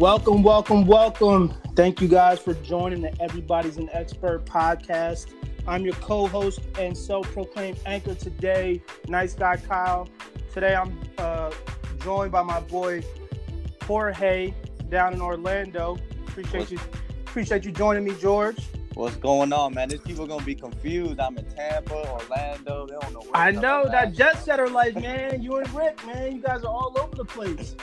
Welcome, welcome, welcome. Thank you guys for joining the Everybody's an Expert podcast. I'm your co host and self proclaimed anchor today, nice guy Kyle. Today I'm uh, joined by my boy Jorge down in Orlando. Appreciate you. Appreciate you joining me, George. What's going on, man? These people are gonna be confused. I'm in Tampa, Orlando. They don't know. Where I know that jet setter life, man. You and Rick, man. You guys are all over the place.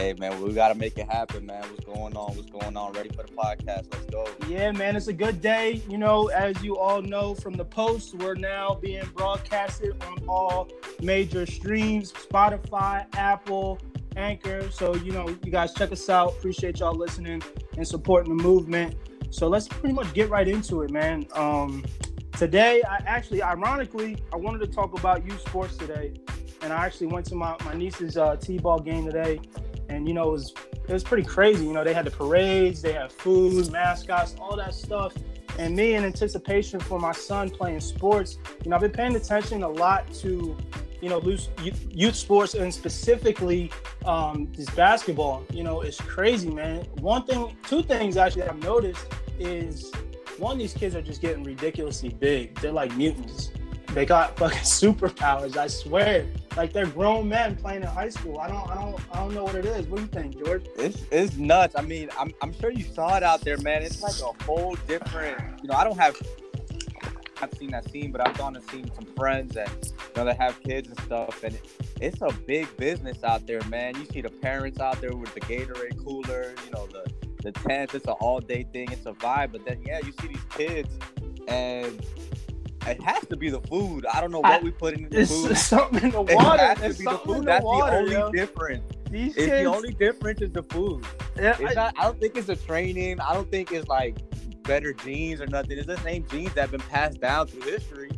Hey, man, we gotta make it happen, man. What's going on? What's going on? Ready for the podcast? Let's go. Yeah, man. It's a good day. You know, as you all know from the post, we're now being broadcasted on all major streams: Spotify, Apple, Anchor. So you know, you guys check us out. Appreciate y'all listening and supporting the movement. So let's pretty much get right into it, man. Um, today, I actually, ironically, I wanted to talk about youth sports today, and I actually went to my my niece's uh, t-ball game today, and you know, it was it was pretty crazy. You know, they had the parades, they had food, mascots, all that stuff. And me, in anticipation for my son playing sports, you know, I've been paying attention a lot to you know, youth sports and specifically um, this basketball, you know, it's crazy, man. One thing, two things actually I've noticed is one, these kids are just getting ridiculously big. They're like mutants. They got fucking superpowers. I swear. Like they're grown men playing in high school. I don't, I don't, I don't know what it is. What do you think, George? It's, it's nuts. I mean, I'm, I'm sure you saw it out there, man. It's like a whole different. You know, I don't have I've seen that scene, but I've gone and seen some friends and you know they have kids and stuff, and it's a big business out there, man. You see the parents out there with the Gatorade cooler, you know the the tent. It's an all day thing. It's a vibe, but then yeah, you see these kids, and it has to be the food. I don't know what I, we put in the it's food. something in the water. It has it's to be the food. The That's water, the only yo. difference. These it's kids, the only difference is the food. Yeah, it's I, not. I don't think it's the training. I don't think it's like better genes or nothing. It's the same genes that have been passed down through history.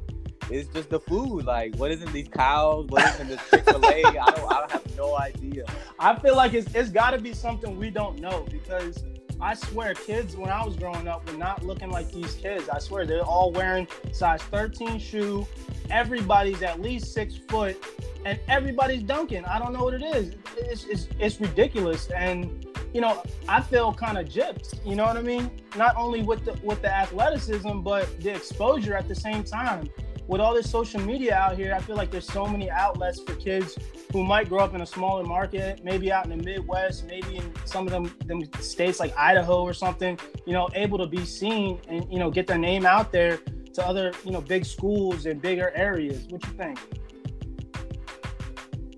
It's just the food. Like, what isn't these cows? What isn't this Chick Fil A? I don't. I have no idea. I feel like it's it's got to be something we don't know because I swear, kids when I was growing up were not looking like these kids. I swear they're all wearing size 13 shoe. Everybody's at least six foot, and everybody's dunking. I don't know what it is. It's it's, it's ridiculous and you know, I feel kind of gypped. You know what I mean? Not only with the with the athleticism, but the exposure at the same time. With all this social media out here, I feel like there's so many outlets for kids who might grow up in a smaller market, maybe out in the Midwest, maybe in some of them, them states like Idaho or something. You know, able to be seen and you know get their name out there to other you know big schools and bigger areas. What you think?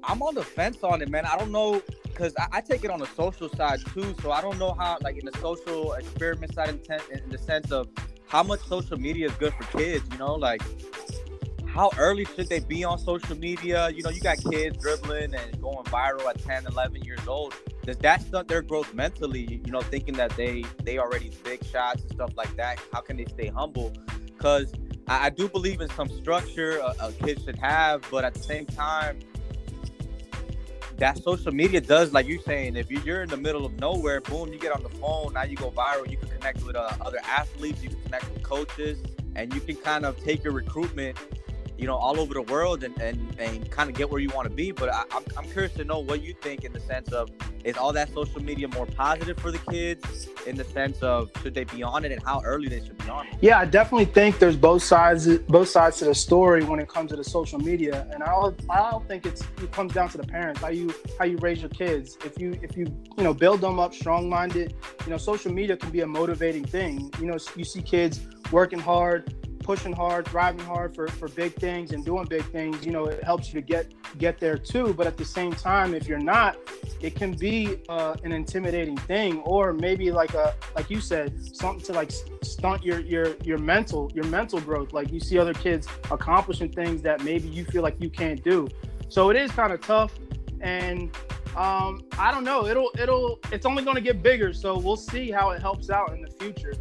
I'm on the fence on it, man. I don't know because I, I, take it on the social side too. So I don't know how, like in the social experiment side, in, the sense of how much social media is good for kids. You know, like how early should they be on social media? You know, you got kids dribbling and going viral at 10, 11 years old. Does that stunt their growth mentally? You know, thinking that they they already big shots and stuff like that. How can they stay humble? Because I, I, do believe in some structure a, a kid should have, but at the same time that social media does, like you're saying, if you're in the middle of nowhere, boom, you get on the phone, now you go viral. You can connect with uh, other athletes, you can connect with coaches, and you can kind of take your recruitment you know, all over the world and, and, and kind of get where you want to be. But I, I'm, I'm curious to know what you think in the sense of is all that social media more positive for the kids in the sense of should they be on it and how early they should be on it? Yeah, I definitely think there's both sides both sides to the story when it comes to the social media, and I I think it's it comes down to the parents how you how you raise your kids. If you if you you know build them up strong minded, you know, social media can be a motivating thing. You know, you see kids working hard pushing hard, driving hard for, for big things and doing big things, you know, it helps you to get get there too. But at the same time, if you're not, it can be uh, an intimidating thing, or maybe like a like you said, something to like stunt your your your mental your mental growth. Like you see other kids accomplishing things that maybe you feel like you can't do. So it is kind of tough, and um, I don't know. It'll it'll it's only going to get bigger. So we'll see how it helps out in the future.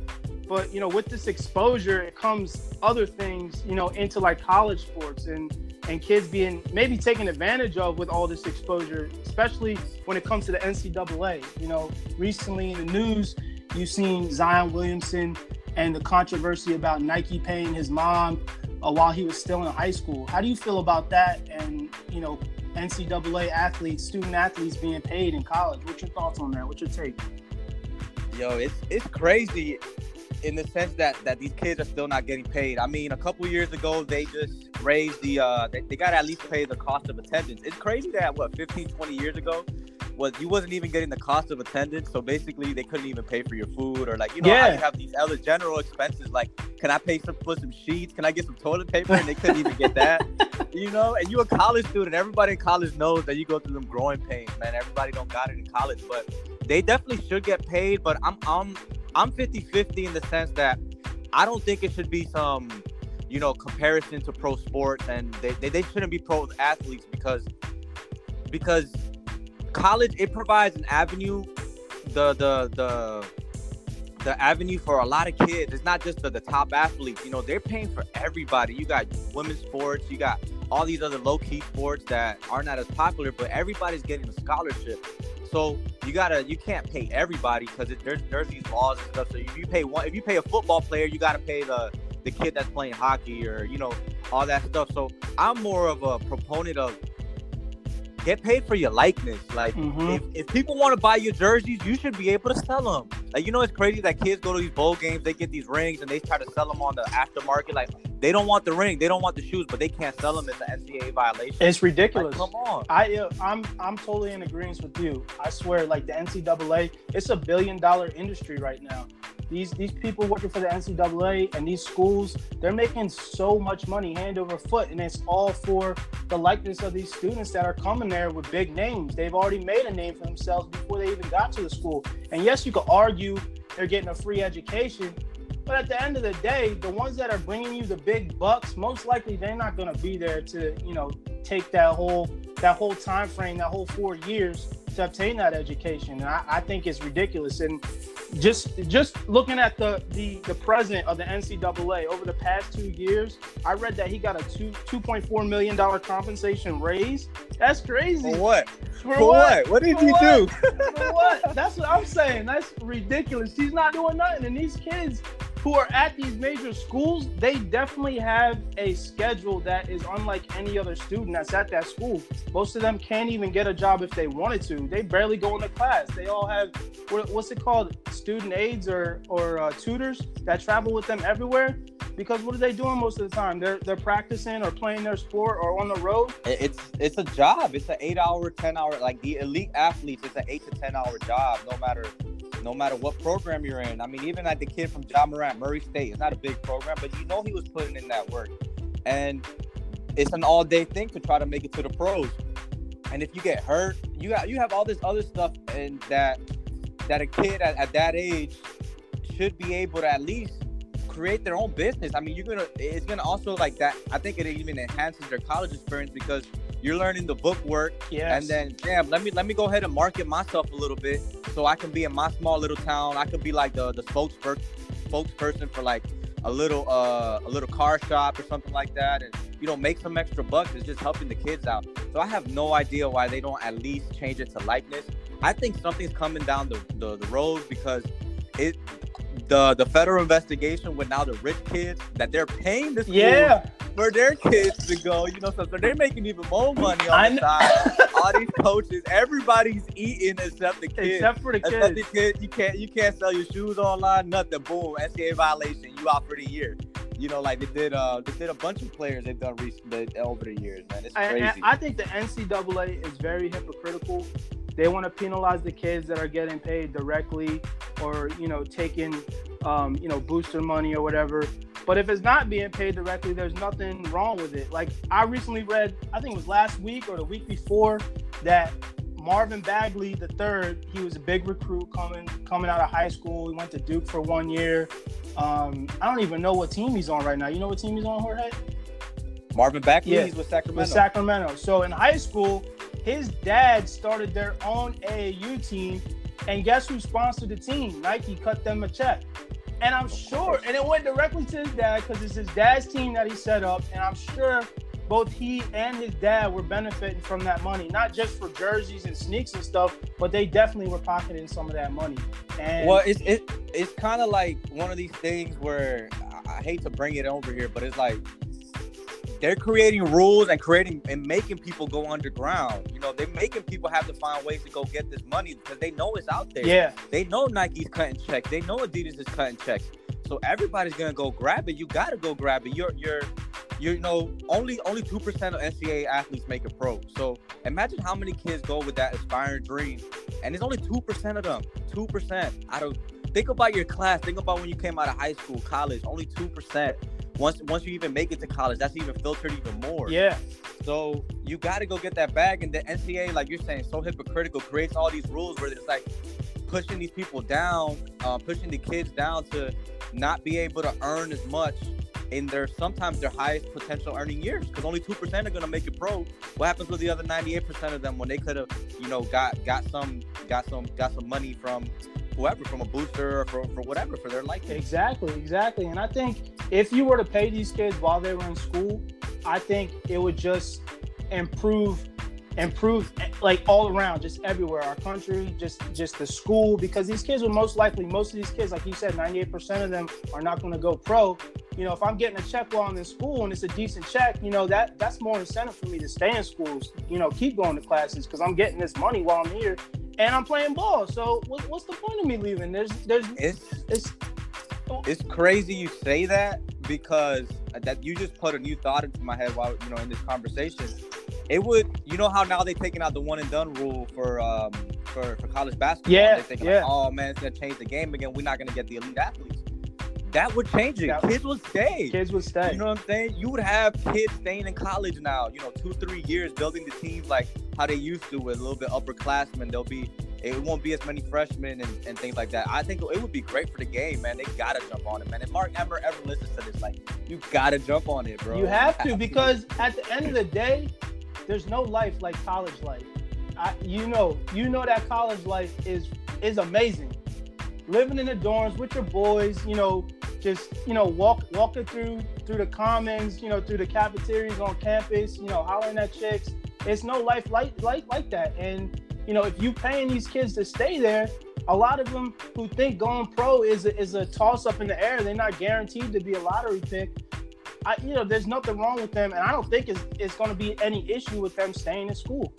But you know, with this exposure, it comes other things, you know, into like college sports and and kids being maybe taken advantage of with all this exposure, especially when it comes to the NCAA. You know, recently in the news, you've seen Zion Williamson and the controversy about Nike paying his mom uh, while he was still in high school. How do you feel about that? And you know, NCAA athletes, student athletes being paid in college. What's your thoughts on that? What's your take? Yo, it's it's crazy in the sense that that these kids are still not getting paid. I mean, a couple years ago they just raised the uh they, they got at least pay the cost of attendance. It's crazy that what 15 20 years ago was you wasn't even getting the cost of attendance, so basically they couldn't even pay for your food or like you know yeah. how you have these other general expenses like can I pay some for some sheets? Can I get some toilet paper? And they couldn't even get that. You know, and you a college student. Everybody in college knows that you go through them growing pains, man. Everybody don't got it in college, but they definitely should get paid. But I'm I'm I'm 50-50 in the sense that I don't think it should be some you know comparison to pro sports and they, they, they shouldn't be pro athletes because because college it provides an avenue the the the the avenue for a lot of kids. It's not just the, the top athletes you know they're paying for everybody. You got women's sports you got all these other low-key sports that are not as popular but everybody's getting a scholarship so you gotta you can't pay everybody because there's there's these laws and stuff so if you pay one if you pay a football player you gotta pay the the kid that's playing hockey or you know all that stuff so i'm more of a proponent of get paid for your likeness. Like mm-hmm. if, if people want to buy your jerseys, you should be able to sell them. Like you know, it's crazy that kids go to these bowl games, they get these rings, and they try to sell them on the aftermarket. Like they don't want the ring, they don't want the shoes, but they can't sell them. It's an NCAA violation. It's ridiculous. Like, come on, I uh, I'm I'm totally in agreement with you. I swear, like the NCAA, it's a billion dollar industry right now. These these people working for the NCAA and these schools, they're making so much money hand over foot, and it's all for the likeness of these students that are coming there with big names. They've already made a name for themselves before they even got to the school. And yes, you could argue they're getting a free education, but at the end of the day, the ones that are bringing you the big bucks, most likely they're not going to be there to, you know, take that whole that whole time frame, that whole four years to obtain that education. And I, I think it's ridiculous. And just just looking at the, the the president of the NCAA over the past two years, I read that he got a two two point four million dollar compensation raise. That's crazy. For what? For, For what? what? what? did For he what? do? For what? That's what I'm saying. That's ridiculous. He's not doing nothing, and these kids who are at these major schools, they definitely have a schedule that is unlike any other student that's at that school. Most of them can't even get a job if they wanted to. They barely go into class. They all have what's it called, student aides or or uh, tutors that travel with them everywhere. Because what are they doing most of the time? They're they're practicing or playing their sport or on the road. It's it's a job. It's an eight hour, ten hour. Like the elite athletes, it's an eight to ten hour job. No matter no matter what program you're in. I mean, even like the kid from Ja Morant, Murray State, it's not a big program, but you know he was putting in that work. And it's an all day thing to try to make it to the pros. And if you get hurt, you got you have all this other stuff and that that a kid at, at that age should be able to at least create their own business. I mean, you're gonna it's gonna also like that. I think it even enhances their college experience because you're learning the book work. Yes. And then, damn, let me let me go ahead and market myself a little bit so I can be in my small little town. I could be like the the spokesperson spokesperson for like a little uh a little car shop or something like that and you know make some extra bucks it's just helping the kids out. So i have no idea why they don't at least change it to likeness. I think something's coming down the, the, the road because it the the federal investigation with now the rich kids that they're paying this yeah for their kids to go, you know, so, so they're making even more money on the side. All these coaches, everybody's eating except the kids. Except for the kids. Except the kids, you can't you can't sell your shoes online, nothing. Boom, NCAA violation. You out for the year. You know, like they did. Uh, they did a bunch of players they've done recently over the years, man. It's crazy. I, I think the NCAA is very hypocritical they want to penalize the kids that are getting paid directly or you know taking um, you know booster money or whatever. But if it's not being paid directly there's nothing wrong with it. Like i recently read i think it was last week or the week before that marvin bagley the third he was a big recruit coming coming out of high school. He went to duke for one year. Um, i don't even know what team he's on right now. You know what team he's on jorge? Marvin bagley yeah, he's with sacramento. With sacramento. So in high school his dad started their own AAU team, and guess who sponsored the team? Nike cut them a check. And I'm sure, and it went directly to his dad because it's his dad's team that he set up, and I'm sure both he and his dad were benefiting from that money, not just for jerseys and sneaks and stuff, but they definitely were pocketing some of that money. And well, it's it, it's kind of like one of these things where I, hate to bring it over here, but it's like they're creating rules and creating and making people go underground. You know, they're making people have to find ways to go get this money because they know it's out there. Yeah. They know Nike's cutting checks. They know Adidas is cutting checks. So everybody's gonna go grab it. You gotta go grab it. You're you're you know only only two percent of NCAA athletes make it pro. So imagine how many kids go with that aspiring dream, and it's only two percent of them. Two percent out of think about your class. Think about when you came out of high school, college. Only two percent. Once once you even make it to college, that's even filtered even more. Yeah. So you got to go get that bag, and the NCAA, like you're saying, so hypocritical, creates all these rules where it's like pushing these people down, uh, pushing the kids down to not be able to earn as much in their sometimes their highest potential earning years because only two percent are going to make it pro. What happens with the other ninety eight percent of them when they could have, you know, got got some got some got some money from whoever from a booster or for, for whatever for their life. Exactly, exactly. And I think if you were to pay these kids while they were in school, I think it would just improve improve eh, like all around just everywhere our country just just the school because these kids will most likely most of these kids like you said 98% of them are not going to go pro you know if i'm getting a check while i'm in school and it's a decent check you know that that's more incentive for me to stay in schools you know keep going to classes because i'm getting this money while i'm here and i'm playing ball so what, what's the point of me leaving there's there's It's it's it's crazy you say that because that you just put a new thought into my head while you know in this conversation. It would, you know, how now they're taking out the one and done rule for um for, for college basketball. Yeah, They're thinking yeah. like, oh man, it's gonna change the game again. We're not gonna get the elite athletes. That would change it. That- Kids would stay. kids would stay You know what I'm saying? You would have kids staying in college now, you know, two, three years building the teams like how they used to with a little bit upperclassmen. They'll be, it won't be as many freshmen and, and things like that. I think it would be great for the game, man. They gotta jump on it, man. If Mark Emmert ever listens to this, like, you gotta jump on it, bro. You have to because at the end of the day, there's no life like college life. I, you know, you know that college life is is amazing. Living in the dorms with your boys, you know, just you know, walk walking through through the commons, you know, through the cafeterias on campus, you know, hollering at chicks. It's no life like like like that. And you know, if you paying these kids to stay there, a lot of them who think going pro is a, is a toss up in the air. They're not guaranteed to be a lottery pick. I, you know, there's nothing wrong with them, and I don't think it's, it's going to be any issue with them staying in school.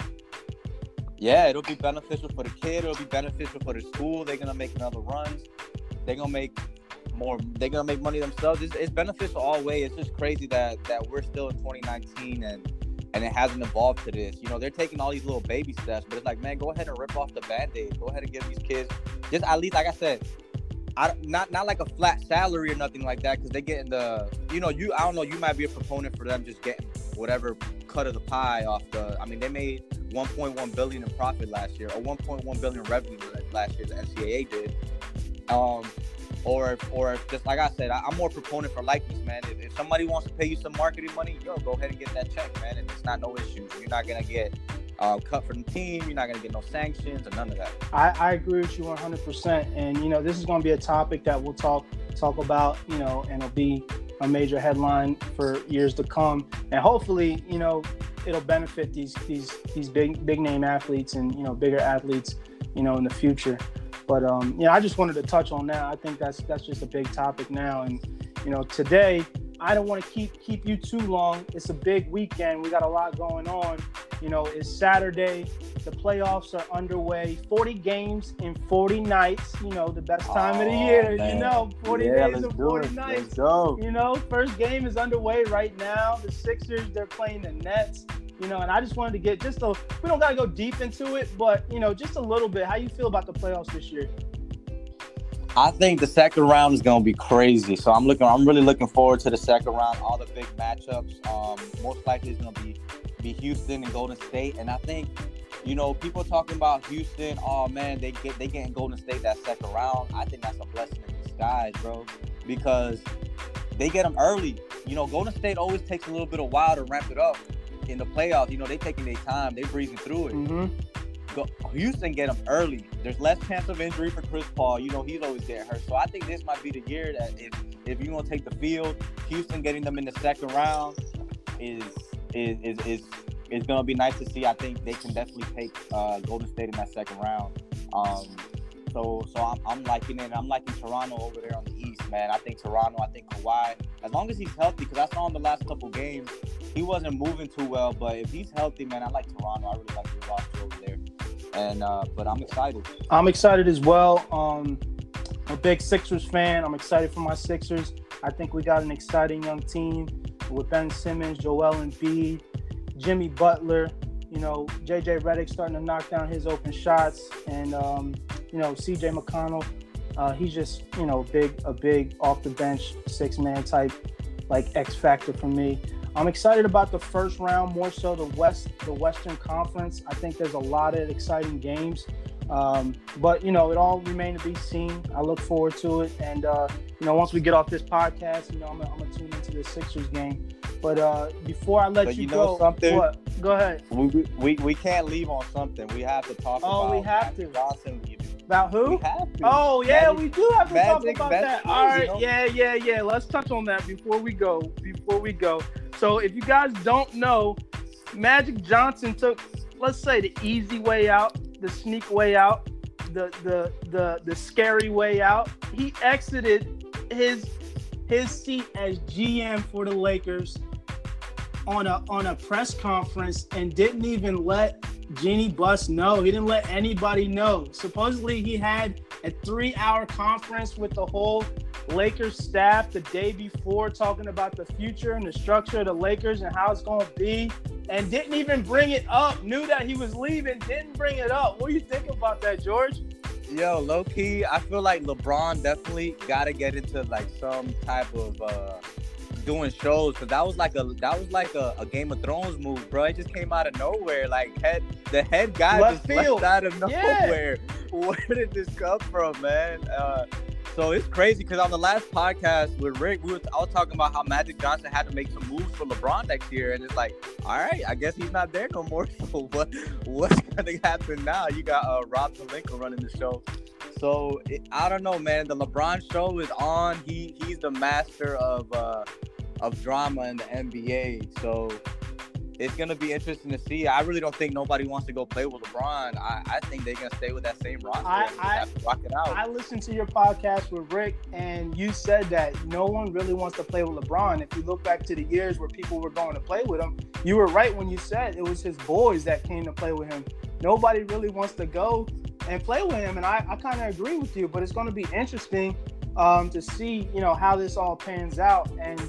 Yeah, it'll be beneficial for the kid. It'll be beneficial for the school. They're gonna make another runs. They're gonna make more. They're gonna make money themselves. It's, it's beneficial all way. It's just crazy that that we're still in 2019 and and it hasn't evolved to this. You know, they're taking all these little baby steps, but it's like, man, go ahead and rip off the band-aid. Go ahead and give these kids just at least, like I said, I not not like a flat salary or nothing like that, because they getting the, you know, you I don't know, you might be a proponent for them just getting whatever cut of the pie off the. I mean, they made 1.1 billion in profit last year, or 1.1 billion revenue last year. The NCAA did. Um, or or just like I said, I, I'm more proponent for likeness, man. If, if somebody wants to pay you some marketing money, yo, go ahead and get that check, man. And it's not no issue. You're not gonna get uh, cut from the team. You're not gonna get no sanctions or none of that. I, I agree with you 100%. And, you know, this is to be a topic that we'll talk talk about, you know, and it'll be a major headline for years to come. And hopefully, you know, it'll benefit these these these big big name athletes and, you know, bigger athletes, you know, in the future. But um, yeah, I just wanted to touch on that. I think that's that's just a big topic now. And you know, today I don't want to keep keep you too long. It's a big weekend. We got a lot going on. You know, it's Saturday. The playoffs are underway. 40 games in 40 nights. You know, the best time of the Oh, year. man. You know, 40 Yeah, days and 40 it. nights. Let's go. You know, first game is underway right now. The Sixers, they're playing the Nets. You know, and I just wanted to get just a we don't gotta go deep into it, but you know, just a little bit. How you feel about the playoffs this year? I think the second round is gonna be crazy. So I'm looking. I'm really looking forward to the second round. All the big matchups. Um, most likely is gonna be be Houston and Golden State. And I think, you know, people talking about Houston. Oh man, they get they getting Golden State that second round. I think that's a blessing in disguise, bro, because they get them early. You know, Golden State always takes a little bit of while to ramp it up in the playoffs. You know, they taking their time. They breezing through it Mm-hmm. Go, Houston get him early. There's less chance of injury for Chris Paul. You know he's always getting hurt. So I think this might be the year that if if you're gonna take the field, Houston getting them in the second round is is is is, gonna be nice to see. I think they can definitely take uh, Golden State in that second round. Um, so so I'm, I'm liking it. I'm liking Toronto over there on the East, man. I think Toronto. I think Kawhi. As long as he's healthy, because I saw in the last couple games, he wasn't moving too well. But if he's healthy, man, I like Toronto. I really like the roster over there. And uh, but I'm excited. I'm excited as well. Um, I'm a big Sixers fan. I'm excited for my Sixers. I think we got an exciting young team with Ben Simmons, Joel Embiid, Jimmy Butler. You know, JJ Redick starting to knock down his open shots, and um, you know, TJ McConnell. Uh, he's just you know big a big off the bench six man type like X factor for me. I'm excited about the first round more so the West the Western Conference. I think there's a lot of exciting games. Um, but you know, it all remains to be seen. I look forward to it, and uh, you know, once we get off this podcast, you know, I'm, I'm gonna tune into the Sixers game. But uh, before I let But you, you know go, something? what? Go ahead. We, we we can't leave on something. We have to talk Oh, about we have Magic to. Johnson leaving. About who? We have to. Oh yeah, Magic- we do have to talk about that. crazy, All right, you know? yeah, yeah, yeah. Let's touch on that before we go. Before we go. So if you guys don't know, Magic Johnson took, let's say, the easy way out, the sneak way out, the the the the scary way out. He exited his his seat as GM for the Lakers on a on a press conference and didn't even let Jeanie Buss know. He didn't let anybody know. Supposedly he had a three-hour conference with the whole Lakers staff the day before talking about the future and the structure of the Lakers and how it's going to be and didn't even bring it up. Knew that he was leaving, didn't bring it up. What do you think about that, George? Yo, low key, I feel like LeBron definitely got to get into like some type of uh doing shows because that was like a that was like a, a Game of Thrones move, bro. It just came out of nowhere. Like head the head guy Left just field. left out of Yeah. nowhere. Where did this come from, man? Uh, so it's crazy because on the last podcast with Rick, we were I was talking about how Magic Johnson had to make some moves for LeBron next year, and it's like, all right, I guess he's not there no more. So what what's gonna happen now? You got uh, Rob Pelinka running the show. So it, I don't know, man. The LeBron show is on. He he's the master of uh, of drama in the NBA. So it's gonna be interesting to see. I really don't think nobody wants to go play with LeBron. I, I think they're gonna stay with that same roster I- I- rock it out. I listened to your podcast with Rick, and you said that no one really wants to play with LeBron. If you look back to the years where people were going to play with him, you were right when you said it was his boys that came to play with him. Nobody really wants to go and play with him, and I, I kind of agree with you. But it's going to be interesting um, to see, you know, how this all pans out. And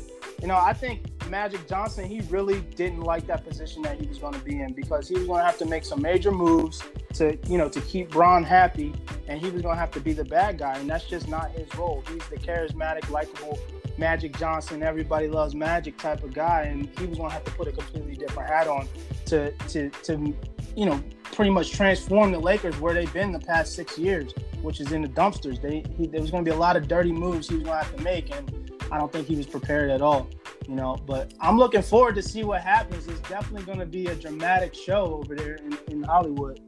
you know, I think Magic Johnson, he really didn't like that position that he was going to be in because he was going to have to make some major moves to, you know, to keep Bron happy, and he was going to have to be the bad guy, and that's just not his role. He's the charismatic, likable Magic Johnson, everybody loves Magic type of guy, and he was going to have to put a completely different hat on to, to, to, you know, pretty much transform the Lakers where they've been the past six years, which is in the dumpsters. They, he, there was going to be a lot of dirty moves he was going to have to make, and I don't think he was prepared at all you know. But I'm looking forward to see what happens. It's definitely going to be a dramatic show over there in, in Hollywood.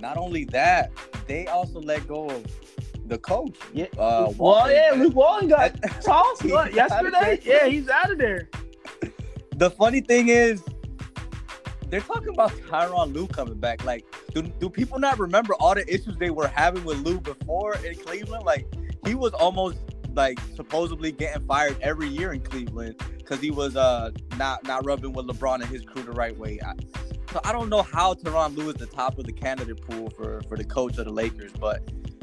Not only that, they also let go of the coach. Yeah. Uh, well, yeah, Luke Walton got tossed He's what, out of yesterday. Yeah, he's out of there. The funny thing is, they're talking about Tyronn Lue coming back. Like, do, do people not remember all the issues they were having with Lue before in Cleveland? Like, he was almost like supposedly getting fired every year in Cleveland because he was uh not not rubbing with LeBron and his crew the right way. I, so I don't know how Tyronn Lue is the top of the candidate pool for for the coach of the Lakers, but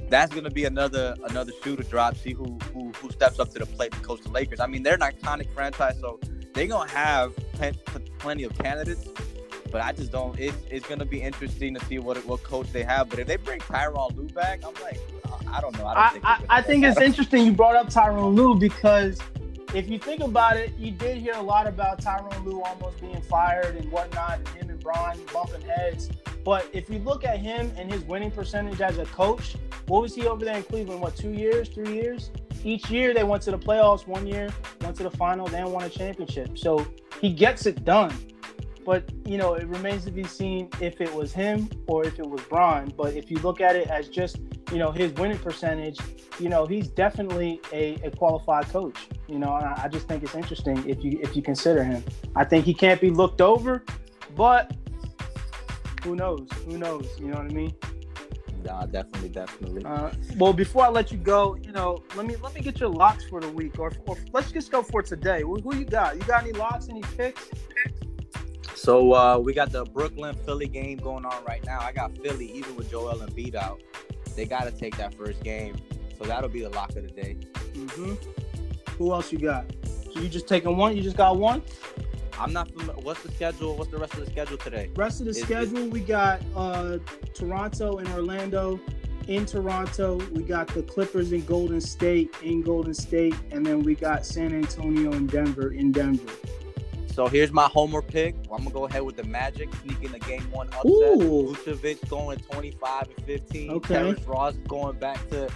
that's gonna be another another shoe to drop. See who who, who steps up to the plate to coach the Lakers. I mean, they're an iconic franchise, so they're gonna have plenty of candidates. But I just don't. It's it's gonna be interesting to see what what coach they have. But if they bring Tyronn Lue back, I'm like, I don't know. I don't I, think. I, it's I think it's interesting you brought up Tyronn Lue because if you think about it, you did hear a lot about Tyronn Lue almost being fired and whatnot, and him and Bron bumping heads. But if you look at him and his winning percentage as a coach, what was he over there in Cleveland? What, two years, three years? Each year they went to the playoffs. One year went to the final, then won a championship. So he gets it done. But you know, it remains to be seen if it was him or if it was Bron. But if you look at it as just you know his winning percentage, you know he's definitely a, a qualified coach. You know, and I, I just think it's interesting if you if you consider him. I think he can't be looked over, but who knows? Who knows? You know what I mean? Nah, definitely, definitely. Uh, well, before I let you go, you know, let me let me get your locks for the week, or, or let's just go for today. Who, who you got? You got any locks? Any picks? So uh, we got the Brooklyn Philly game going on right now. I got Philly even with Joel and Embiid out. They got to take that first game. So that'll be the lock of the day. Mm-hmm. Who else you got? So you just taking one? You just got one? I'm not familiar. What's the schedule? What's the rest of the schedule today? Rest of the Is- schedule, we got uh, Toronto and Orlando. In Toronto, we got the Clippers in Golden State in Golden State, and then we got San Antonio and Denver in Denver. So here's my homer pick. I'm gonna go ahead with the Magic sneaking the game one upset. Ooh. Vucevic going 25 and 15. Okay. Terrence Ross going back to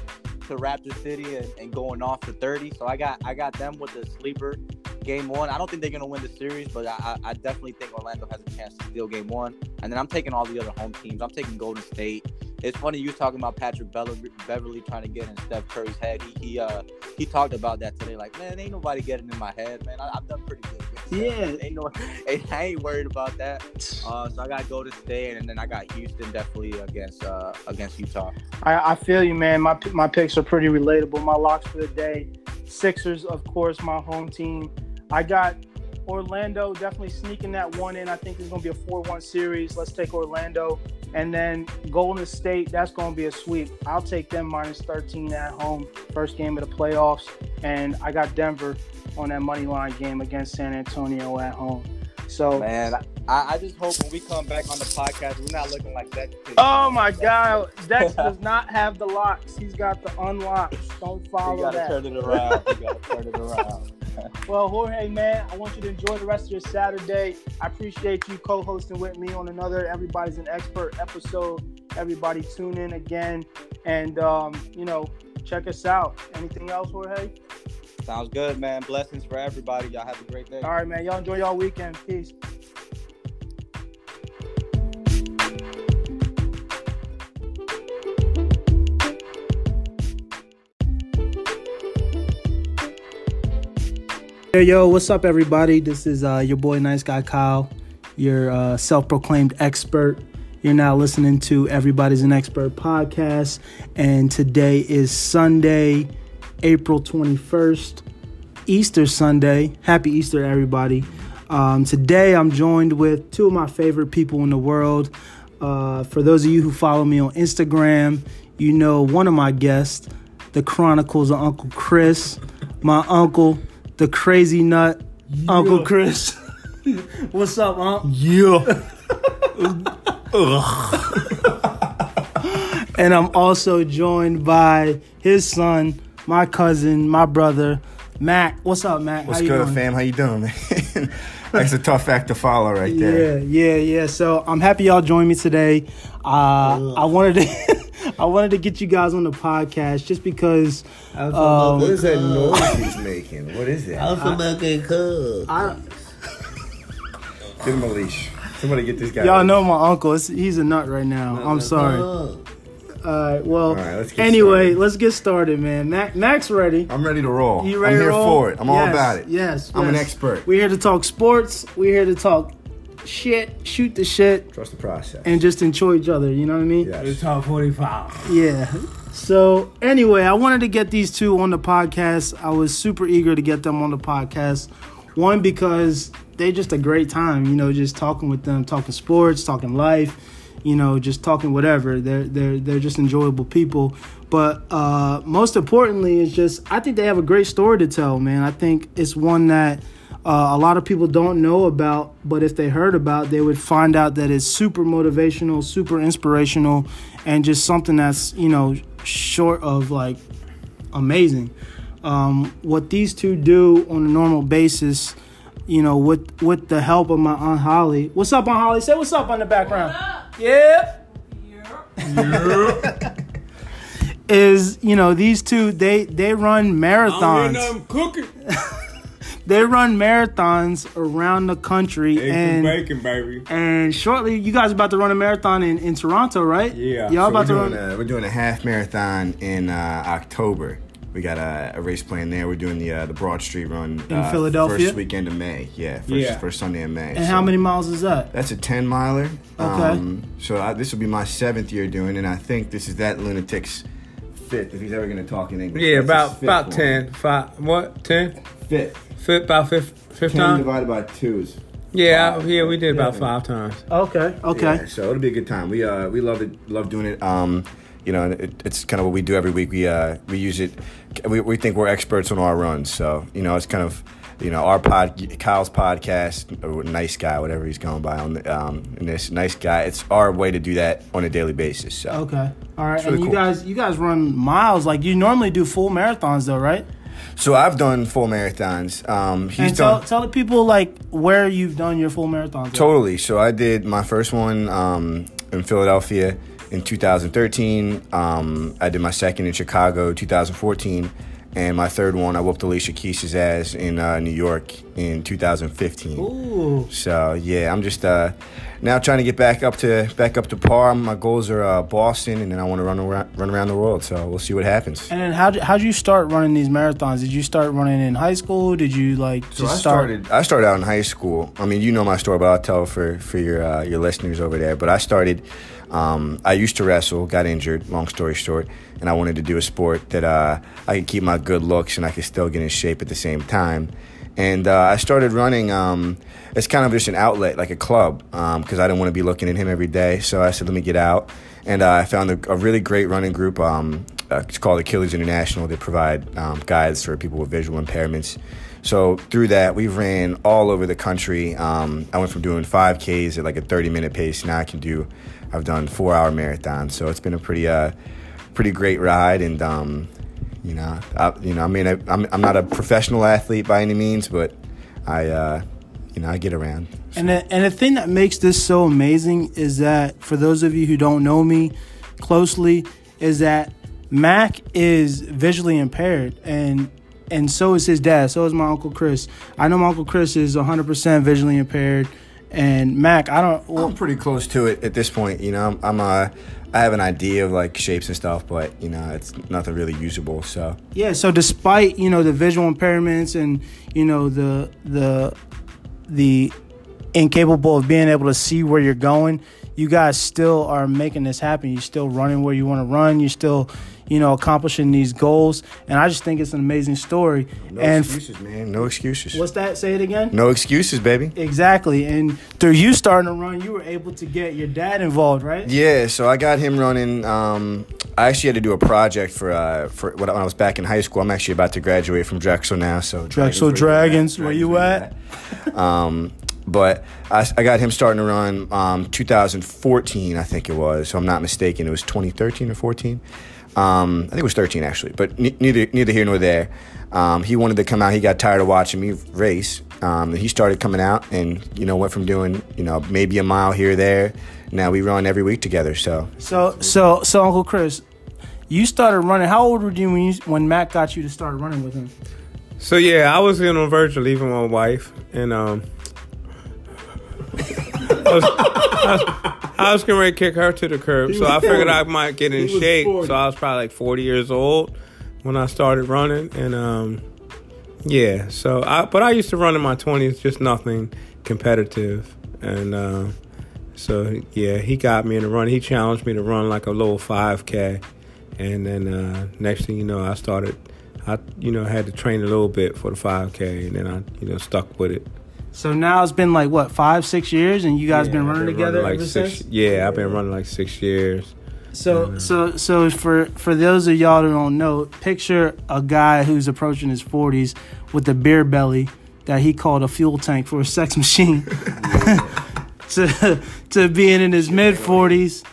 to Raptor City and, and going off to 30. So I got I got them with the sleeper game one. I don't think they're gonna win the series, but I, I definitely think Orlando has a chance to steal game one. And then I'm taking all the other home teams. I'm taking Golden State. It's funny you talking about Patrick Beverley, Beverley trying to get in Steph Curry's head. He, he uh he talked about that today. Like, man, ain't nobody getting in my head, man. I, I've done pretty good. against Steph. Yeah. ain't no, I ain't worried about that. Uh, so I got Golden State, and then I got Houston definitely against uh against Utah. I, I feel you, man. My my picks are pretty relatable. My locks for the day: Sixers, of course, my home team. I got Orlando definitely sneaking that one in. I think it's going to be a four-one series. Let's take Orlando, and then Golden State. That's going to be a sweep. I'll take them minus thirteen at home, first game of the playoffs, and I got Denver on that money line game against San Antonio at home. So. Man, I, I just hope when we come back on the podcast, we're not looking like that. Oh my God! Dex does not have the locks. He's got the unlocks. Don't follow. Follow gotta that. turn it around. We gotta turn it around. Well, Jorge, man, I want you to enjoy the rest of your Saturday. I appreciate you co-hosting with me on another Everybody's an Expert episode. Everybody tune in again, and um, you know, check us out. Anything else, Jorge? Sounds good, man. Blessings for everybody. Y'all have a great day. All right, man. Y'all enjoy y'all weekend. Peace. Hey, yo, what's up, everybody? This is uh, your boy, Nice Guy Kyle, your uh, self proclaimed expert. You're now listening to Everybody's an Expert podcast, and today is Sunday, April 21st, Easter Sunday. Happy Easter, everybody. Um, today, I'm joined with two of my favorite people in the world. Uh, for those of you who follow me on Instagram, you know one of my guests, the Chronicles of Uncle Chris, my uncle, the crazy nut, Uncle Chris. What's up, Unc? Yeah. And I'm also joined by his son, my cousin, my brother, Matt. What's up, Matt? What's How you good, doing? fam? How you doing, man? That's a tough act to follow right there. Yeah, yeah, yeah. So I'm happy y'all joined me today. Uh, I wanted to, I wanted to get you guys on the podcast just because Um, What is that noise he's making? What is it? Alpha American Cub. I, Give him a leash. Somebody get this guy. y'all know my uncle. It's, he's a nut right now. I'm sorry. All right. Well, right, let's get anyway, started. let's get started, man. Mac, Mac's ready. I'm ready to roll. You ready I'm to here roll? for it. I'm all about it. Yes, I'm an expert. We're here to talk sports. We're here to talk shit, shoot the shit, Trust the process. and just enjoy each other. You know what I mean? yes. top 45. Yeah. So anyway, I wanted to get these two on the podcast. I was super eager to get them on the podcast. One because they just a great time, you know, just talking with them, talking sports, talking life, you know, just talking whatever. They're they're they're just enjoyable people. But uh, most importantly, it's just I think they have a great story to tell, man. I think it's one that uh, a lot of people don't know about, but if they heard about, they would find out that it's super motivational, super inspirational, and just something that's you know short of like amazing. Um, what these two do on a normal basis, you know, with with the help of my aunt Holly. What's up, Aunt Holly? Say what's up on the background. Yep. Is you know these two they they run marathons. I'm cooking. They run marathons around the country Eggs and and bacon, baby. and shortly you guys about to run a marathon in, in Toronto, right? Yeah. Y'all So about to run. doing a, we're doing a half marathon in uh, October. We got a, a race plan there. We're doing the uh, the Broad Street Run In uh, Philadelphia? First weekend of May. Yeah, first, Yeah. first Sunday in May. and how many miles is that? That's a 10 miler. Okay. so I, this will be my seventh year doing it, and I think this is that lunatic's fifth, if he's ever going to talk in English. Yeah, That's about fifth about one. 10. Five, what? 10? Fifth. Fifth, about fifth, fifth 10 time? divided by two is Yeah, I- yeah, we did about five times. Okay. Okay. Yeah, so it'll be a good time. We uh we love it, love doing it. Um, you know, and it, it's kind of what we do every week. We uh we use it. We, we think we're experts on our runs. So you know, it's kind of you know our pod, Kyle's podcast, or nice guy, whatever he's going by on the, um in this nice guy. It's our way to do that on a daily basis. So Okay. All right. It's really and you cool. guys, you guys run miles. Like you normally do full marathons, though, right? so I've done full marathons. Um, he's and tell done. tell the people like where you've done your full marathons. at. Totally. So I did my first one um, in Philadelphia in 2013. Um, I did my second in Chicago 2014. And my third one, I whooped Alicia Keys' ass in uh, New York in 2015. Ooh. So yeah, I'm just uh, now trying to get back up to back up to par. My goals are uh, Boston, and then I want to run around run around the world. So we'll see what happens. And then how how did you start running these marathons? Did you start running in high school? Did you like just So I start? started. I started out in high school. I mean, you know my story, but I'll tell for for your uh, your listeners over there. But I started. Um, I used to wrestle, got injured. Long story short, and I wanted to do a sport that uh, I could keep my good looks and I could still get in shape at the same time. And uh, I started running. Um, it's kind of just an outlet, like a club, because I didn't want to be looking at him every day. So I said, let me get out. And uh, I found a, a really great running group. Um, uh, it's called Achilles International. They provide um, guides for people with visual impairments. So through that, we ran all over the country. Um, I went from doing 5Ks at like a 30 minute pace. Now I can do, I've done four hour marathons. So it's been a pretty, uh, pretty great ride. And, um, you know, I, you know, I mean, I, I'm, I'm not a professional athlete by any means, but I, uh, you know, I get around. And the, and the thing that makes this so amazing is that for those of you who don't know me closely, is that Mac is visually impaired and and so is his dad. So is my uncle Chris. I know my uncle Chris is 100% visually impaired, and Mac, I don't. Well, I'm pretty close to it at this point. You know, I'm, I'm uh, I have an idea of like shapes and stuff, but you know, it's nothing really usable. So Yeah, so despite, you know, the visual impairments and, you know, the the the incapable of being able to see where you're going, you guys still are making this happen. You're still running where you want to run. You're still, you know, accomplishing these goals. And I just think it's an amazing story. no and excuses, man. No excuses. what's that? Say it again. No excuses, baby. Exactly. And through you starting to run, you were able to get your dad involved, right? Yeah, so I got him running. Um, I actually had to do a project for uh, for when I was back in high school. I'm actually about to graduate from Drexel now. So Drexel Dragons, where you at? Um, but I, I got him starting to run um, 2014, I think it was. So I'm not mistaken. It was 2013 or 14. Um, I think it was 13 actually, but ne- neither neither here nor there. Um, he wanted to come out. He got tired of watching me race. Um, and he started coming out, and you know went from doing you know maybe a mile here or there. Now we run every week together. So So so so Uncle Chris, you started running. How old were you when you, when Matt got you to start running with him? So yeah, I was in on the verge of leaving my wife, and um, I was, I was, I was getting ready to kick her to the curb. So I figured I might get in shape. 40. So I was probably like 40 years old when I started running, and um, yeah. So I, but I used to run in my 20s, just nothing competitive, and um, so yeah, he got me in the run. He challenged me to run like a little 5K, and then uh, next thing you know, I started. I you know had to train a little bit for the 5K, and then I you know stuck with it. So now it's been like what five six years, and you guys Yeah, been running together like ever six. since. Yeah, I've been running like six years. So so so for for those of y'all that don't know, picture a guy who's approaching his forties with a beer belly that he called a fuel tank for a sex machine, to to being in his mid forties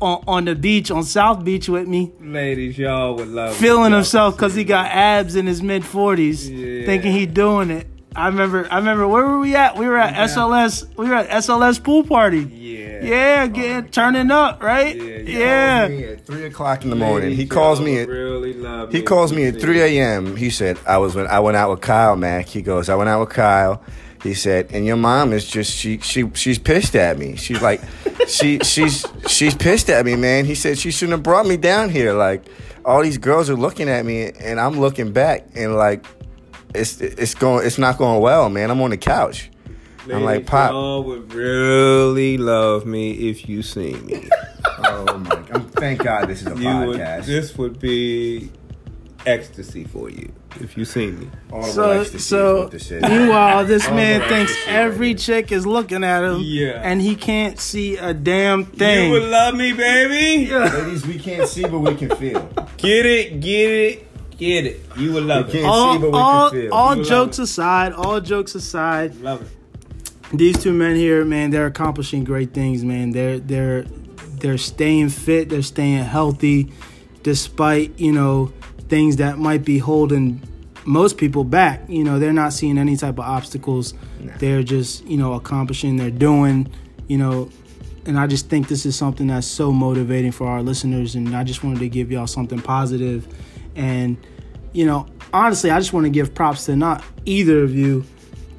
on on the beach on South Beach with me. Ladies, y'all would love feeling himself because he got abs in his mid forties, Yeah. thinking he doing it. I remember. I remember. Where were we at? We were at SLS. We were at SLS pool party. Yeah. Yeah, getting oh turning up, right? Yeah, Yeah. Calls me at three o'clock in the morning. He calls me at really love He calls me at 3 a.m. He said, I was when I went out with Kyle, Mac. He goes, I went out with Kyle. He said, and your mom is just she she she's pissed at me. She's like, she she's she's pissed at me, man. He said she shouldn't have brought me down here. Like all these girls are looking at me, and I'm looking back, and like it's it's going it's not going well, man. I'm on the couch. I'm like, Pop. Y'all would really love me if you see me. Oh my! God. Thank God this is a you would, this would be ecstasy for you if you see me. Audible So, so what this meanwhile, this man thinks every right chick is looking at him, Yeah. and he can't see a damn thing. You would love me, baby. Yeah. Ladies, we can't see, but we can feel. Get it, get it, get it. You would love We it. can't all, see, but we all, can feel. all jokes aside, all jokes aside, Love it. these two men here, man, they're accomplishing great things, man. They're they're they're staying fit, they're staying healthy, despite you know things that might be holding most people back. You know, they're not seeing any type of obstacles. They're just you know accomplishing. They're doing, you know. And I just think this is something that's so motivating for our listeners. And I just wanted to give y'all something positive. And, you know, honestly, I just want to give props to not either of you,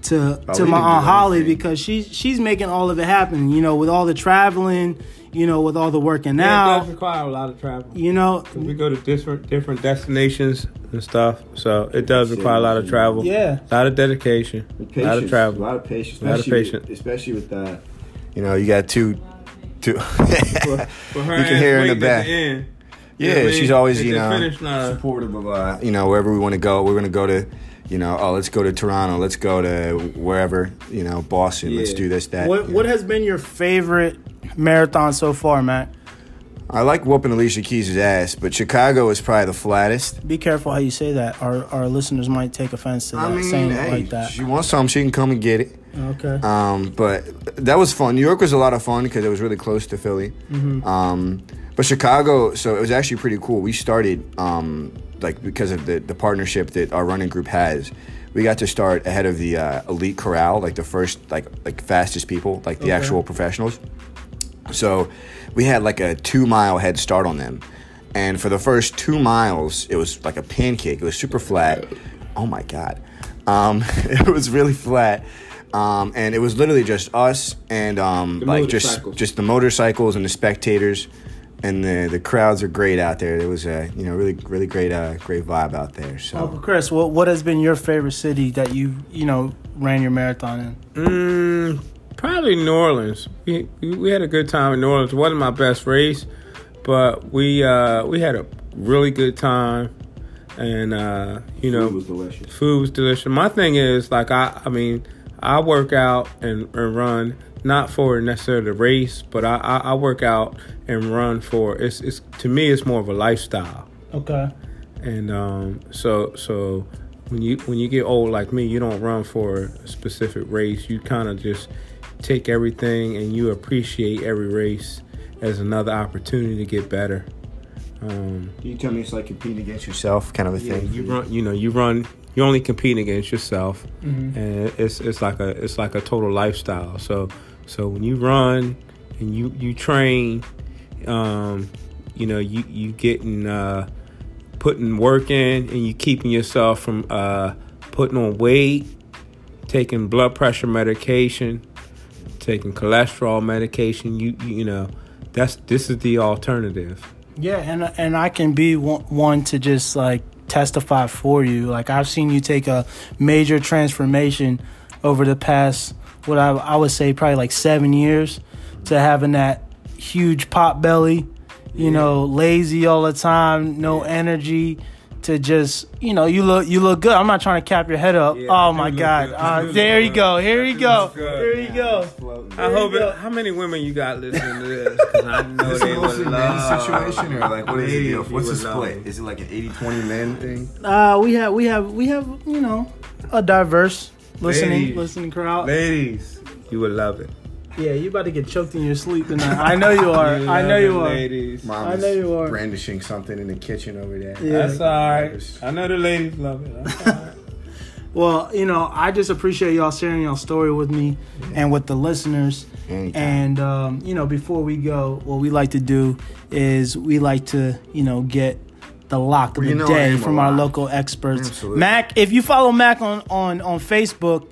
to Oh, to my aunt Holly because she's she's making all of it happen. You know, with all the traveling, you know, with all the working Yeah, it out. does require a lot of travel. You know, We go to different different destinations and stuff, so it does require a lot of travel. Yeah. a lot of dedication, a lot of travel. A lot of patience. A lot of especially- patience. Especially with that. You know, you got two. two. For, for her You can hear in the waiting at back. Yeah, You know she's mean? always, you know, supportive of, uh, you know, wherever we want to go. We're going to go to, you know, oh, let's go to Toronto. Let's go to wherever, you know, Boston. Let's do this, that. what what know. has been your favorite marathon so far, Matt? I like whooping Alicia Keys' ass, but Chicago is probably the flattest. Be careful how you say that. Our our listeners might take offense to that, saying it like that. she wants something, she can come and get it. Okay. Um, but that was fun. New York was a lot of fun because it was really close to Philly. Mm-hmm. Um, but Chicago, so it was actually pretty cool. We started um, like because of the the partnership that our running group has. We got to start ahead of the uh, elite corral, like the first like like fastest people, like the Okay. actual professionals. So we had like a two mile head start on them. And for the first two miles, it was like a pancake. It was super flat. Oh my God. Um, it was really flat. Um, and it was literally just us and um, like just just the motorcycles and the spectators. And the, the crowds are great out there. There was a you know really really great uh, great vibe out there. So Uncle Chris, what what has been your favorite city that you you know ran your marathon in? Mm, probably New Orleans. We, we we had a good time in New Orleans. It wasn't my best race, but we uh, we had a really good time, and uh, you know, Food was delicious. Food was delicious. My thing is like I I mean I work out and, and run not for necessarily the race, but I, I I work out and run for it's it's to me it's more of a lifestyle. Okay. And um, so so when you when you get old like me, you don't run for a specific race. You kind of just take everything and you appreciate every race as another opportunity to get better. Um, you tell me it's like competing against yourself, kind of a yeah, thing? you run. You know, you run. You're only competing against yourself, and it's it's like a it's like a total lifestyle. So so when you run and you you train, um, you know you you getting uh, putting work in, and you keeping yourself from uh, putting on weight, taking blood pressure medication, taking cholesterol medication. You, you know that's this is the alternative. Yeah, and and I can be one, one to just like testify for you. Like I've seen you take a major transformation over the past what I I would say probably like 7 years to having that huge pot belly, you know, lazy all the time, no energy to just, you know, you look you look good. I'm not trying to cap your head up. Yeah, oh my god. Uh, there you go. Here I you do go. good. Here you go. I hope it, how many women you got listening to this? I know Is they would mostly love. men's situation or like what is it? Deal? What's the would love split? it. Is it like an 80-20 men thing? Uh, we have we have we have you know a diverse listening Ladies. listening crowd. Ladies, you would love it. Yeah, you about to get choked in your sleep tonight. I know you are. I know it, you are. Ladies. Mom I is know you are. brandishing something in the kitchen over there. Yeah. That's all right. I know the ladies love it. That's all right. Well, you know, I just appreciate y'all sharing your story with me and with the listeners. Anytime. And um, you know, before we go, what we like to do is we like to, you know, get the lock of Well, the you know day from our lock. local experts. Absolutely. Mac, if you follow Mac on on on Facebook,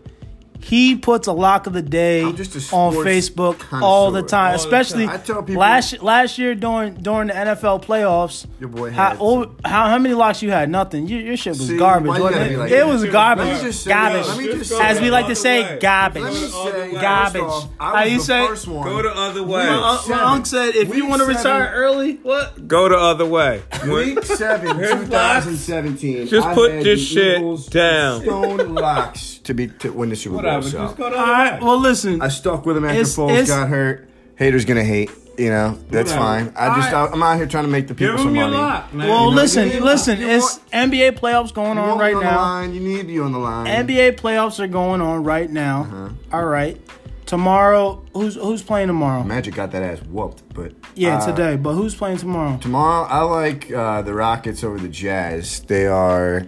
he puts a lock of the day I'm just a on sports Facebook all the time, All the especially time. I tell people- last last year during during the NFL playoffs. Your boy How, had oh, some- how how many locks you had? Nothing. Your, your shit was See, garbage, why wasn't it? like it that? was Let garbage. just say garbage. this. Let me just Just say go As we like to say, way. garbage. Let me Go the other say. Garbage. first off, How you the say- Go the other way. My, unc- my uncle said, if you want to seven. retire early, what? Go the other way. Week seven, 2017. Just put this shit Eagles down. Stone locks to be to win the Super Bowl. Whatever. So Just go the All other right. Well, listen. I stuck with him after It's- Foles it's- got hurt. Haters gonna hate. You know that's Whatever. fine. I just All right. I'm out here trying to make the Give people him some your money. lock, man. Well, You know, listen, you- listen. you It's want- NBA playoffs going You on want me right on the now. line, You need you on the line. NBA playoffs are going on right now. Uh-huh. All right. Tomorrow, who's who's playing tomorrow? Magic got that ass whooped, but Yeah, uh, today. But who's playing tomorrow? Tomorrow, I like uh, the Rockets over the Jazz. They are,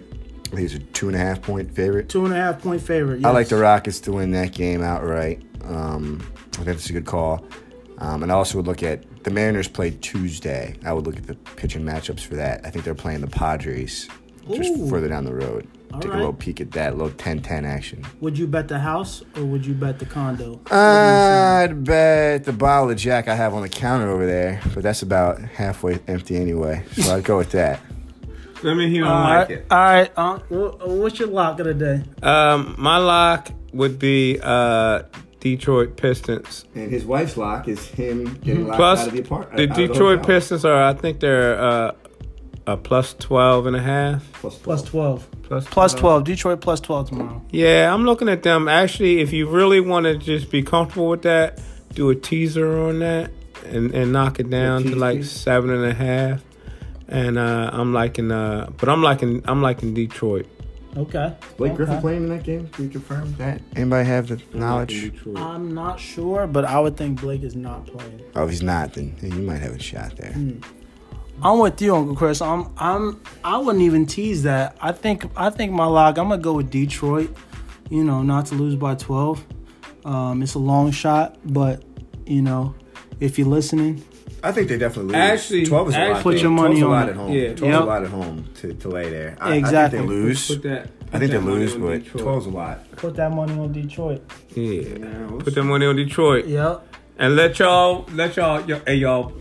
I think it's a two and a half point favorite. Two and a half point favorite. I like the Rockets to win that game outright. Um, I think that's a good call. Um, and I also would look at the Mariners played Tuesday. I would look at the pitching matchups for that. I think they're playing the Padres just Ooh. further down the road. All Take right. a little peek at that, a little 10-10 action. Would you bet the house or would you bet the condo? I'd bet the bottle of Jack I have on the counter over there, but that's about halfway empty anyway. So I'd go with that. Let me hear him All like right, it. all right. Uh, what's your lock of the day? Um, my lock would be uh, Detroit Pistons. And his wife's lock is him getting locked Plus, out of the apartment. the Detroit Pistons are, I think they're uh, a plus 12 and a half. Plus twelve. Plus, Plus twelve. Detroit plus twelve tomorrow. Yeah, I'm looking at them. Actually, if you really want to just be comfortable with that, do a teaser on that and, and knock it down to like seven and a half. And uh, I'm liking, uh, but I'm liking, I'm liking Detroit. Okay. Blake okay. Griffin playing in that game? Can you confirm that? Anybody have the knowledge? I'm not sure, but I would think Blake is not playing. Oh, if he's not, then then you might have a shot there. I'm with you, Uncle Chris. I'm I'm I wouldn't even tease that. I think I think my log. I'm gonna go with Detroit. You know, not to lose by 12. Um, it's a long shot, but you know, if you're listening, I think they definitely lose. Actually- 12 is a lot. Put your 12's money a on lot at home. Yeah. 12's Yep. a lot at home to, to lay there. I, Exactly. I think they lose. Put that. I think they that money lose, but Detroit. 12's a lot. put that money on Detroit. Yeah. Put that money on Detroit. Yep. And let y'all, let y'all, y'all, hey y'all.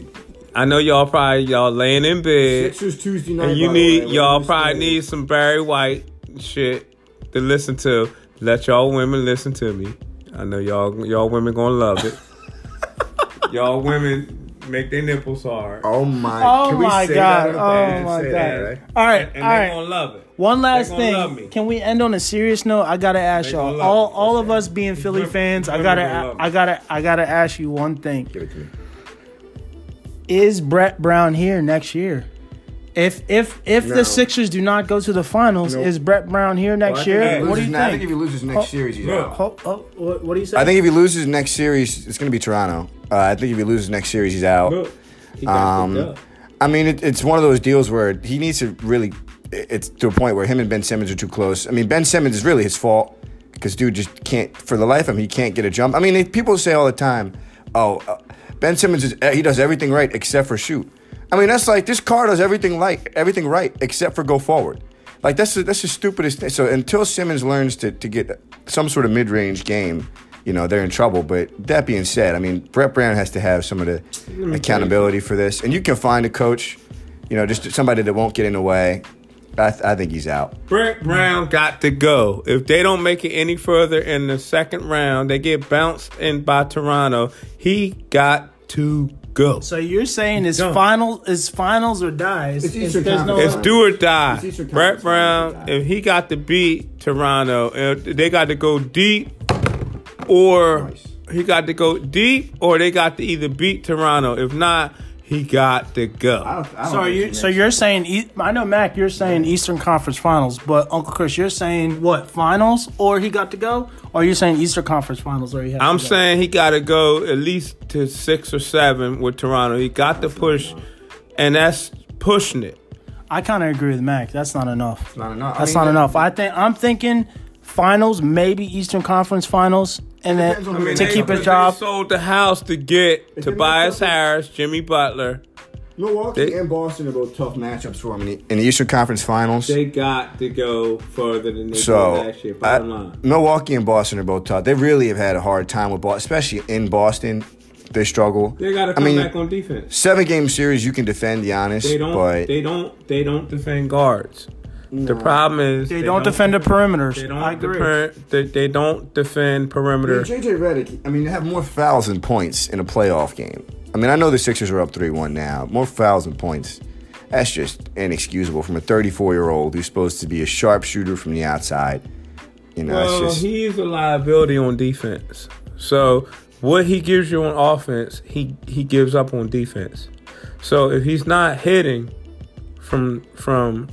I know y'all probably y'all laying in bed, Sixers Tuesday night. and you by the need way. y'all probably do we need some Barry White shit to listen to. Let y'all women listen to me. I know y'all y'all women gonna love it. y'all women make their nipples hard. Oh my! Oh Can we my Say that oh my god! That, right? All right, and all they right. gonna love it. One last gonna love me. thing. Can we end on a serious note? I gotta ask They y'all. All me. all of us being Philly fans, I gotta gonna love me. I gotta I gotta ask you one thing. Give it to me. Is Brett Brown here next year? If if if No. the Sixers do not go to the finals, Nope. is Brett Brown here next Well, year? think if he what do loses- you I think if he loses next Oh, series, he's look. out. Oh, oh, what, what do you say? I think if he loses next series, it's going to be Toronto. Uh, I think if he loses next series, he's out. He Um. I mean, it, it's one of those deals where he needs to really. It's to a point where him and Ben Simmons are too close. I mean, Ben Simmons is really his fault because dude just can't, for the life of him, he can't get a jump. I mean, people say all the time, "Oh, uh, Ben Simmons is he does everything right except for shoot." I mean, that's like this car does everything like everything right except for go forward. Like that's the, that's the stupidest thing. So until Simmons learns to to get some sort of mid range game, you know they're in trouble. But that being said, I mean Brett Brown has to have some of the accountability for this, and you can find a coach, you know, just somebody that won't get in the way. I, th- I think he's out. Brett Brown got to go. If they don't make it any further in the second round, they get bounced in by Toronto. He got to go. so you're saying it's Done. final is finals or dies? It's It's- Eastern no- It's do or die. Brett Brown, or die. if he got to beat Toronto, uh, they got to go deep, or Nice. he got to go deep, or they got to either beat Toronto. If not, he got to go. I don't, I don't So you, so you're saying E- I know Mac, you're saying Eastern Conference Finals, but Uncle Chris, you're saying what finals or he got to go, or you're saying Eastern Conference Finals or he has I'm to go? saying he got to go at least to six or seven with Toronto. He got to push, and that's pushing it. I kind of agree with Mac. That's not enough. not enough. I That's mean, not enough. I think I'm thinking finals, maybe Eastern Conference Finals, and then on who to they- keep they, his job. They sold the house to get It's gonna be Tobias tough. Harris, Jimmy Butler, Milwaukee They- and Boston are both tough matchups for them in the, in the Eastern Conference Finals. They got to go further than they so did last year. I- line. Milwaukee and Boston are both tough. They really have had a hard time with Boston, especially in Boston. They struggle. They got to I come mean, back on defense. seven game series you can defend Giannis, They don't. but they don't. They don't defend guards. The problem is They, don't, defend the perimeters. They don't. I agree. Defend, they, they don't defend I mean, perimeter. JJ Redick, I mean, they have more fouls than points in a playoff game. I mean, I know the Sixers are up 3 1 now. More fouls than points. That's just inexcusable from a 34 year old who's supposed to be a sharpshooter from the outside. You know, Well, just. he's a liability on defense. So what he gives you on offense, he he gives up on defense. So if he's not hitting from from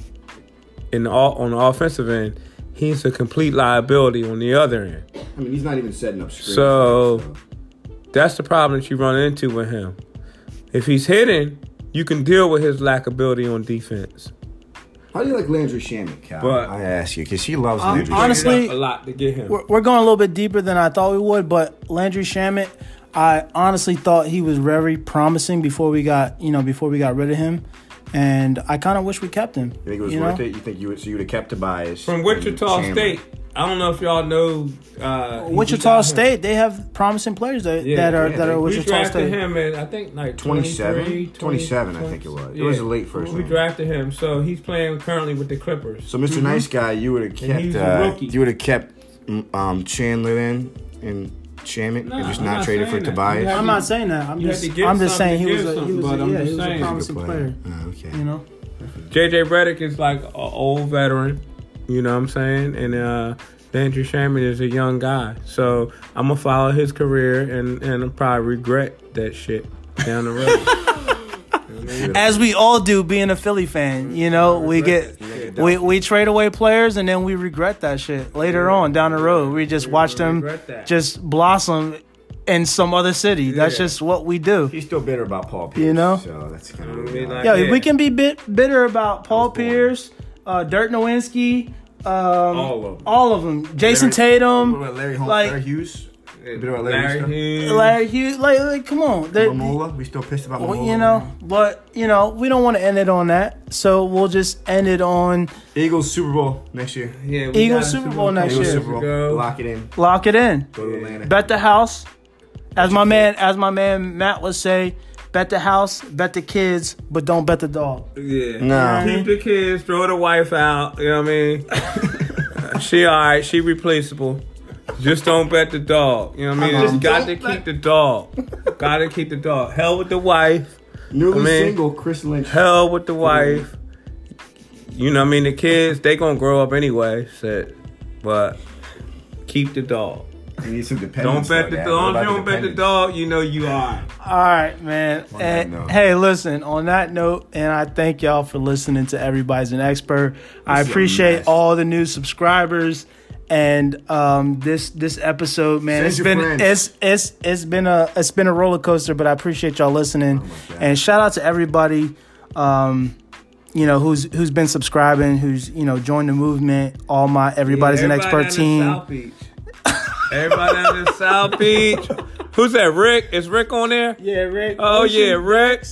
in the, o- on the offensive end, he's a complete liability on the other end. I mean, he's not even setting up screens. So- That's the problem that you run into with him. If he's hitting, you can deal with his lack of ability on defense. How do you like Landry Shamet, Cal? But- I ask you, because he loves Um, Landry honestly- Shamet. a lot to get him. We're, we're going a little bit deeper than I thought we would, but Landry Shamet, I honestly thought he was very promising before we got you know before we got rid of him, and I kind of wish we kept him. You think it was you worth know? it? You think you would, so you would have kept Tobias From Wichita Chandler? State. I don't know if y'all know. Uh, Wichita got him. State, they have promising players that, Yeah, that are yeah, that they- are we We Wichita drafted State. him at I think like 27? 23, 27, I think it was. It was a late first We round. drafted him, so he's playing currently with the Clippers. So, mister Nice Guy, you would have Mm-hmm. And he's kept uh, you would have kept mm, um, Chandler then and Shamet No, and just I'm not not traded for that. Tobias. I'm not saying that. I'm You just I'm just saying he was a, he was a, but I'm yeah, just he was a saying. promising Good player. Oh, okay. You know. JJ Redick is like an old veteran, you know what I'm saying? And uh Landry Shamet is a young guy. So I'm gonna follow his career and, and I'll probably regret that shit down the road. As we all do, being a Philly fan, you know, we get we, we trade away players and then we regret that shit later on down the road. We just watch them just blossom in some other city. That's just what we do. He's still bitter about Paul Pierce. You know? So that's kind of I like- Yeah, Yeah. we can be bit bitter about Paul. Pierce, uh, Dirk Nowitzki, um, All of them. all of them. Jayson What Tatum, Larry, Holmes, like- Larry Hughes? Bitter about Larry Larry stuff? Hughes. Larry Hughes. Like, like come on, They- Mamola? We still pissed about oh, Well, Mamola? you know, but you know, we don't want to end it on that. So we'll just end it on Eagles Super Bowl next year. Yeah, we Eagles got Super Bowl next Eagles year. Super Bowl. Lock it in. lock it in. Go to Atlanta. Bet the house. As my man, as my man Matt would say, bet the house, bet the kids, but don't bet the dog. Yeah. No. Keep the kids, throw the wife out. You know what I mean? she all right. She replaceable. Just don't bet the dog. You know what I mean? Just got to bet- keep the dog. got to keep the dog. Hell with the wife. Newly I mean- single Chris Lynch. Hell with the wife. You know what I mean? The kids, they going to grow up anyway. So, but keep the dog. You need some Don't bet the though, Dad. dog. What If you don't bet the dog, you know you are. All right, man. And, hey, listen. On that note, and I thank y'all for listening to Everybody's an Expert. I This is a appreciate all the new subscribers. And um, this this episode, man, Send it's your been friends. it's it's it's been a it's been a roller coaster. But I appreciate y'all listening, God. and shout out to everybody, um, you know, who's who's been subscribing, who's you know joined the movement. All my everybody's an Everybody expert team. Everybody down in South Beach. Who's that? Rick? Is Rick on there? Yeah, Rick. Oh yeah, Rick.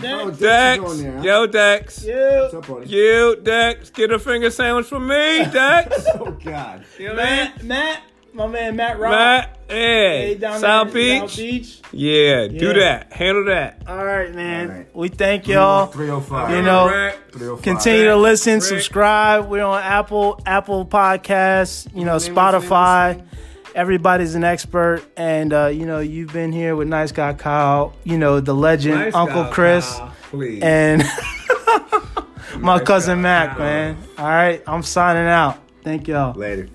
Oh, Dex. Dex is there, huh? Yo, Dex. Yeah. What's up, buddy? You, Dex. Get a finger sandwich for me, Dex. Oh, God. You know what I mean? Matt, Matt, my man Matt Rock. Matt. Hey, Hey, down South there, Beach. South Beach. Yeah, do that. Handle that. All right, man. All right. We thank y'all. 305. You know, Rick. 305. Continue to listen, Rick. subscribe. We're on Apple, Apple Podcasts, you know, Name, what's Spotify. Everybody's an expert, and uh, you know, you've been here with Nice Guy Kyle, you know, the legend Nice Uncle guy, Chris, Kyle, and my Nice cousin guy, Mac, Kyle. man. All right, I'm signing out. Thank y'all. Later.